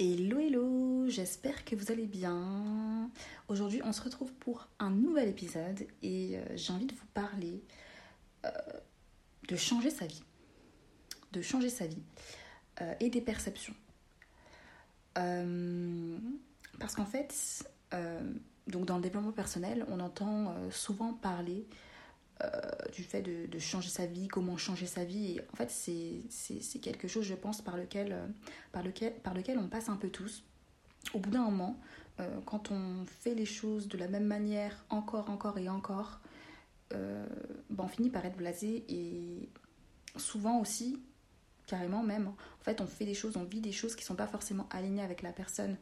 Hello hello, j'espère que vous allez bien. Aujourd'hui on se retrouve pour un nouvel épisode et euh, j'ai envie de vous parler euh, de changer sa vie. De changer sa vie euh, et des perceptions. parce qu'en fait, donc dans le développement personnel, on entend souvent parler du fait de, changer sa vie, comment changer sa vie. Et en fait, c'est quelque chose, je pense, par lequel, par, lequel, par lequel on passe un peu tous. Au bout d'un moment, euh, quand on fait les choses de la même manière encore, encore et encore, euh, ben on finit par être blasé et souvent aussi, carrément même, en fait, on fait des choses, on vit des choses qui ne sont pas forcément alignées avec la personne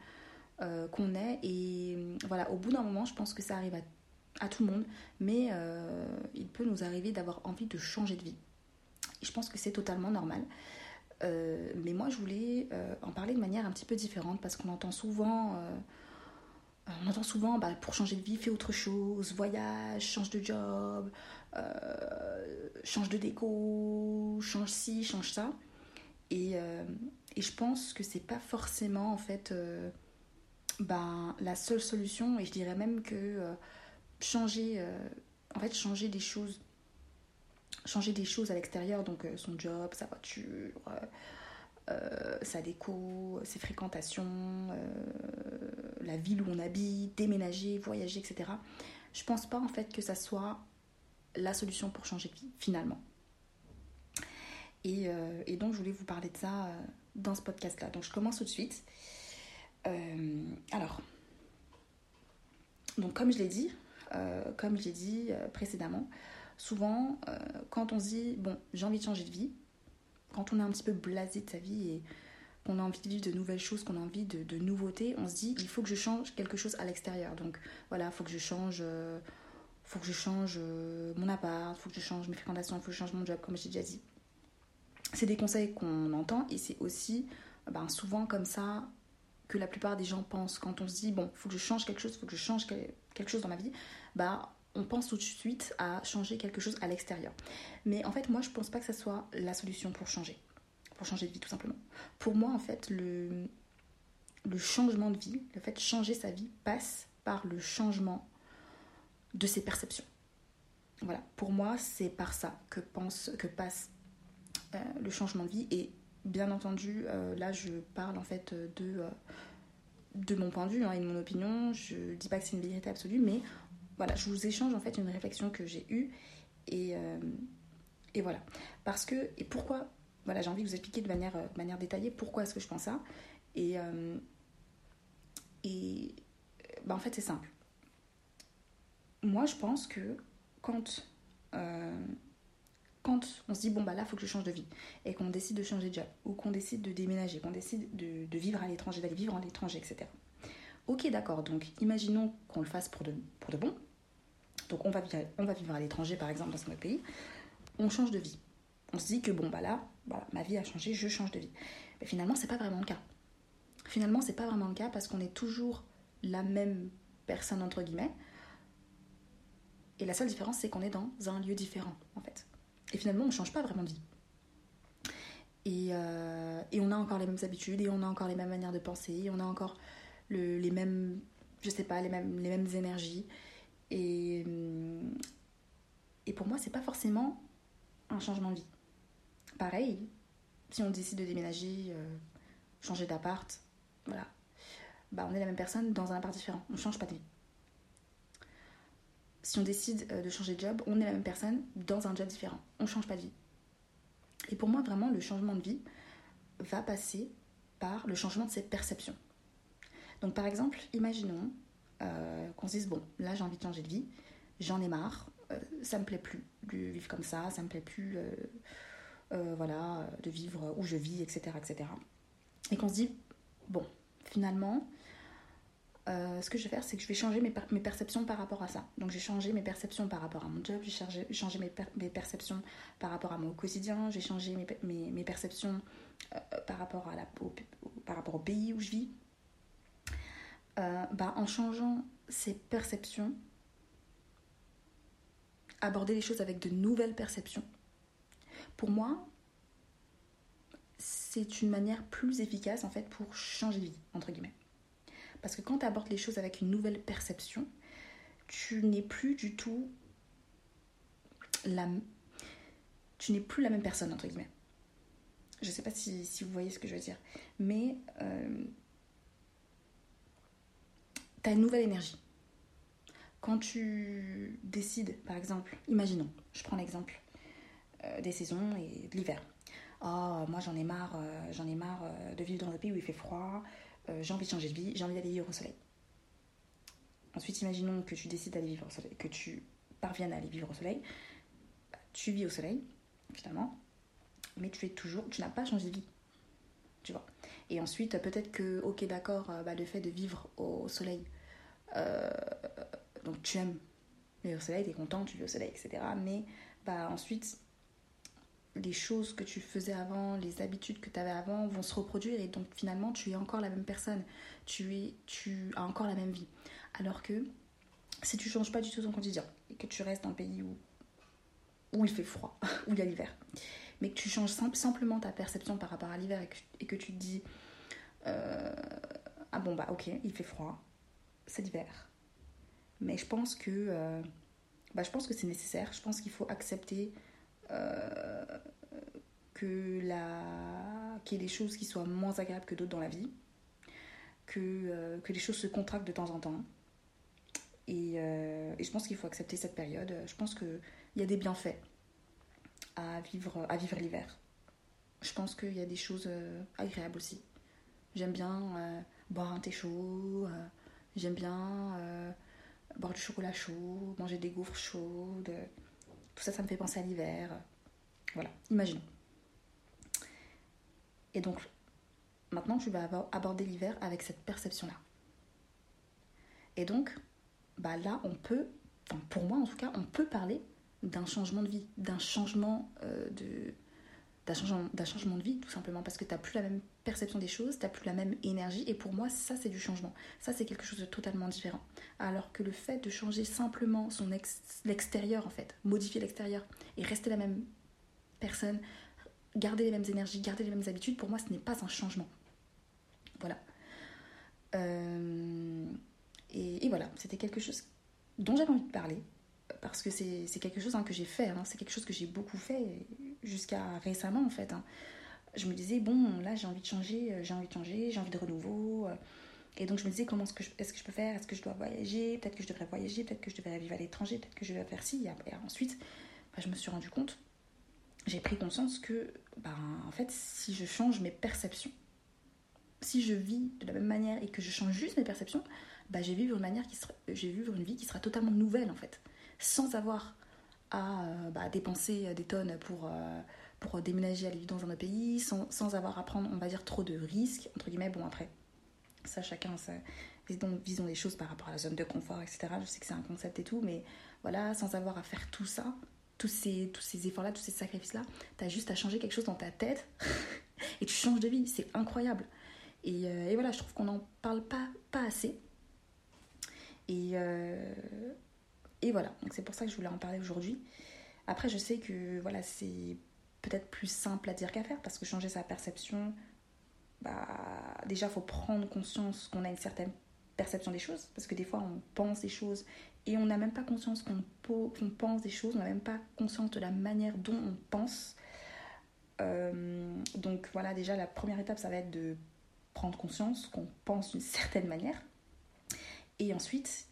euh, qu'on est. Et voilà, au bout d'un moment, je pense que ça arrive à à tout le monde, mais euh, il peut nous arriver d'avoir envie de changer de vie. Je pense que c'est totalement normal. Euh, mais moi, je voulais euh, en parler de manière un petit peu différente parce qu'on entend souvent, on entend souvent, bah, pour changer de vie, fais autre chose, voyage, change de job, change de déco, change ci, change ça. Et, et je pense que c'est pas forcément en fait ben, la seule solution. Et je dirais même que changer, euh, en fait, changer des choses, changer des choses à l'extérieur, donc euh, son job, sa voiture, euh, sa déco, ses fréquentations, la ville où on habite, déménager, voyager, etc. Je pense pas en fait que ça soit la solution pour changer de vie finalement. Et, et donc je voulais vous parler de ça dans ce podcast-là. Donc je commence tout de suite. alors, donc comme je l'ai dit, comme j'ai dit euh, précédemment, souvent, euh, quand on se dit, bon, j'ai envie de changer de vie, quand on est un petit peu blasé de sa vie et qu'on a envie de vivre de nouvelles choses, qu'on a envie de, nouveautés, on se dit, il faut que je change quelque chose à l'extérieur. Donc voilà, il faut que je change faut que je change mon appart, faut que je change mes fréquentations, faut que je change mon job, comme j'ai déjà dit. C'est des conseils qu'on entend et c'est aussi ben, souvent comme ça que la plupart des gens pensent quand on se dit bon, faut que je change quelque chose, faut que je change quelque chose dans ma vie, bah on pense tout de suite à changer quelque chose à l'extérieur. Mais en fait, moi, je pense pas que ça soit la solution pour changer, pour changer de vie tout simplement. Pour moi, en fait, le, changement de vie, le fait de changer sa vie passe par le changement de ses perceptions. Voilà, pour moi, c'est par ça que pense, que passe euh, le changement de vie et bien entendu, euh, là je parle en fait de, euh, de mon point de vue hein, et de mon opinion. Je ne dis pas que c'est une vérité absolue, mais voilà, je vous échange en fait une réflexion que j'ai eue et, euh, et voilà. Parce que, et pourquoi, voilà, j'ai envie de vous expliquer de manière, de manière détaillée pourquoi est-ce que je pense ça. Et, et bah, en fait, c'est simple. Moi, je pense que quand quand on se dit bon bah là faut que je change de vie et qu'on décide de changer de job ou qu'on décide de déménager, qu'on décide de, vivre à l'étranger, d'aller vivre à l'étranger, etc. Ok d'accord, donc imaginons qu'on le fasse pour de, bon. Donc on va, vivre, on va vivre à l'étranger par exemple dans un autre pays. On change de vie. On se dit que bon bah là, ma vie a changé, je change de vie. Mais finalement c'est pas vraiment le cas. Finalement c'est pas vraiment le cas parce qu'on est toujours la même personne entre guillemets. Et la seule différence c'est qu'on est dans un lieu différent en fait. Et finalement, on ne change pas vraiment de vie. Et, euh, et, on a encore les mêmes habitudes, et on a encore les mêmes manières de penser, et on a encore le, les mêmes, je sais pas, les mêmes, énergies. Et, et pour moi, c'est pas forcément un changement de vie. Pareil, si on décide de déménager, euh, changer d'appart, voilà, bah on est la même personne dans un appart différent. On change pas de vie si on décide euh, de changer de job, on est la même personne dans un job différent. On ne change pas de vie. Et pour moi, vraiment, le changement de vie va passer par le changement de ses perceptions. Donc, par exemple, imaginons euh, qu'on se dise bon, là, j'ai envie de changer de vie, j'en ai marre, euh, ça me plaît plus de vivre comme ça, ça me plaît plus, voilà, de vivre où je vis, etc., etc. Et qu'on se dit bon, finalement, euh, ce que je vais faire, c'est que je vais changer mes, perceptions par rapport à ça. Donc j'ai changé mes perceptions par rapport à mon job, j'ai changé, mes, perceptions par rapport à mon quotidien, j'ai changé mes, mes perceptions euh, par, rapport à la, au, par rapport au pays où je vis. Euh, bah, en changeant ces perceptions, aborder les choses avec de nouvelles perceptions, pour moi, c'est une manière plus efficace en fait pour changer de vie, entre guillemets. Parce que quand tu abordes les choses avec une nouvelle perception, tu n'es plus du tout la... Tu n'es plus la même personne, entre guillemets. Je sais pas si, vous voyez ce que je veux dire. Mais euh, tu as une nouvelle énergie. Quand tu décides, par exemple, imaginons, je prends l'exemple euh, des saisons et de l'hiver. Oh, moi j'en ai marre, euh, j'en ai marre euh, de vivre dans un pays où il fait froid, j'ai envie de changer de vie, j'ai envie d'aller vivre au soleil. Ensuite, imaginons que tu décides d'aller vivre au soleil, que tu parviennes à aller vivre au soleil. Tu vis au soleil, finalement, mais tu es toujours, tu n'as pas changé de vie. Tu vois. Et ensuite, peut-être que, ok, d'accord, bah, le fait de vivre au soleil, donc tu aimes vivre au soleil, tu es content, tu vis au soleil, etc. Mais bah, ensuite, les choses que tu faisais avant, les habitudes que tu avais avant vont se reproduire et donc finalement tu es encore la même personne, tu, es, tu as encore la même vie. Alors que si tu changes pas du tout ton quotidien et que tu restes dans un pays où, où il fait froid, où il y a l'hiver, mais que tu changes simplement ta perception par rapport à l'hiver et, que tu te dis euh, Ah bon, bah ok, il fait froid, c'est l'hiver. Mais je pense que, euh, bah, je pense que c'est nécessaire, je pense qu'il faut accepter euh, que la... qu'il y ait des choses qui soient moins agréables que d'autres dans la vie, que, euh, que les choses se contractent de temps en temps. Et, euh, et je pense qu'il faut accepter cette période. Je pense qu'il y a des bienfaits à vivre, à vivre l'hiver. Je pense qu'il y a des choses agréables aussi. J'aime bien boire un thé chaud, j'aime bien boire du chocolat chaud, manger des gaufres chaudes. Tout ça, ça me fait penser à l'hiver. Voilà, imaginons. Et donc, maintenant, tu vas aborder l'hiver avec cette perception-là. Et donc, bah là, on peut, pour moi en tout cas, on peut parler d'un changement de vie, d'un changement euh, de d'un changement, de vie tout simplement parce que tu n'as plus la même perception des choses, tu n'as plus la même énergie et pour moi ça c'est du changement. Ça c'est quelque chose de totalement différent. Alors que le fait de changer simplement l'extérieur en fait, modifier l'extérieur et rester la même personne, garder les mêmes énergies, garder les mêmes habitudes, pour moi ce n'est pas un changement. Voilà. Euh, et, voilà, c'était quelque chose dont j'avais envie de parler parce que c'est quelque chose hein, que j'ai fait, hein. c'est quelque chose que j'ai beaucoup fait jusqu'à récemment en fait. Hein. Je me disais, bon, là j'ai envie de changer, euh, j'ai envie de changer, j'ai envie de renouveau. Euh. Et donc je me disais, comment est-ce que, je, je peux faire? Est-ce que je dois voyager? Peut-être que je devrais voyager, peut-être que je devrais vivre à l'étranger, peut-être que je vais faire ci. Et ensuite, bah, je me suis rendu compte, j'ai pris conscience que, bah, en fait, si je change mes perceptions, si je vis de la même manière et que je change juste mes perceptions, bah, j'ai vivre une manière qui sera, j'ai vivre une vie qui sera totalement nouvelle en fait sans avoir à euh, bah, dépenser des tonnes pour, euh, pour déménager, aller vivre dans un autre pays, sans, sans, avoir à prendre, on va dire, trop de risques, entre guillemets. Bon, après, ça, chacun sa vision des choses par rapport à la zone de confort, etc. Je sais que c'est un concept et tout, mais voilà, sans avoir à faire tout ça, tous ces, tous ces efforts-là, tous ces sacrifices-là, tu as juste à changer quelque chose dans ta tête et tu changes de vie. C'est incroyable. Et, euh, et, voilà, je trouve qu'on n'en parle pas, pas assez. Et, et voilà, donc c'est pour ça que je voulais en parler aujourd'hui. Après, je sais que voilà, c'est peut-être plus simple à dire qu'à faire parce que changer sa perception, bah, déjà, faut prendre conscience qu'on a une certaine perception des choses parce que des fois, on pense des choses et on n'a même pas conscience qu'on pense des choses, on n'a même pas conscience de la manière dont on pense. Euh, donc voilà, déjà, la première étape, ça va être de prendre conscience qu'on pense d'une certaine manière. Et ensuite,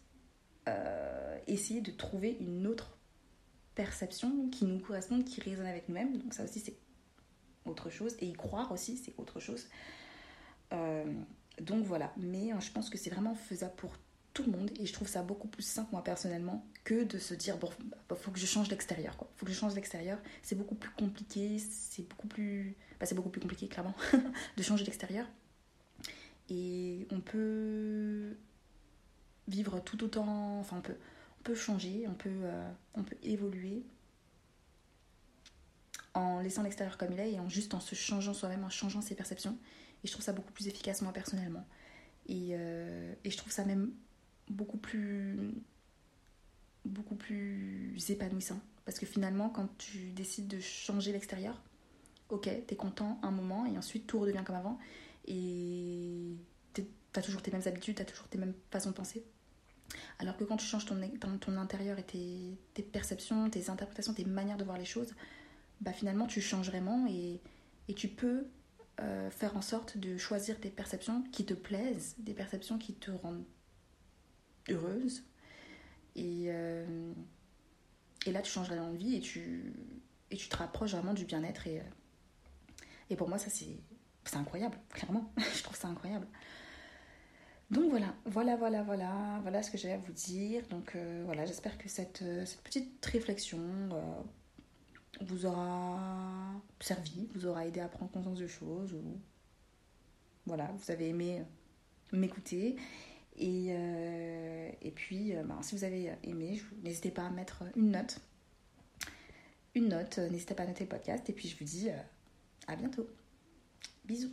euh, essayer de trouver une autre perception qui nous corresponde, qui résonne avec nous-mêmes. Donc ça aussi c'est autre chose. Et y croire aussi c'est autre chose. Euh, donc voilà. Mais euh, je pense que c'est vraiment faisable pour tout le monde et je trouve ça beaucoup plus simple moi personnellement que de se dire bon bah, faut que je change l'extérieur quoi faut que je change l'extérieur c'est beaucoup plus compliqué c'est beaucoup plus bah, c'est beaucoup plus compliqué clairement de changer l'extérieur et on peut vivre tout autant. Enfin, on peut, on peut changer, on peut, euh, on peut évoluer en laissant l'extérieur comme il est et en juste en se changeant soi-même, en changeant ses perceptions. Et je trouve ça beaucoup plus efficace, moi, personnellement. Et, euh, et je trouve ça même beaucoup plus beaucoup plus épanouissant parce que finalement quand tu décides de changer l'extérieur ok, t'es content un moment et ensuite tout redevient comme avant et t'as toujours tes mêmes habitudes, t'as toujours tes mêmes façons de penser. Alors que quand tu changes ton, intérieur et tes, perceptions, tes interprétations, tes manières de voir les choses, bah finalement tu changes vraiment et, et tu peux euh, faire en sorte de choisir des perceptions qui te plaisent, des perceptions qui te rendent heureuse. Et, euh, et là, tu changes vraiment de vie et tu, et tu te rapproches vraiment du bien-être. Et, et pour moi, ça, c'est incroyable, clairement. Je trouve ça incroyable. Donc voilà, voilà, voilà, voilà, voilà ce que j'avais à vous dire. Donc euh, voilà, j'espère que cette, cette, petite réflexion vous aura servi, vous aura aidé à prendre conscience de choses, voilà, vous avez aimé m'écouter. Et, euh, puis, euh, ben, si vous avez aimé, n'hésitez pas à mettre une note. Une note, n'hésitez pas à noter le podcast. Et puis, je vous dis euh, à bientôt. Bisous.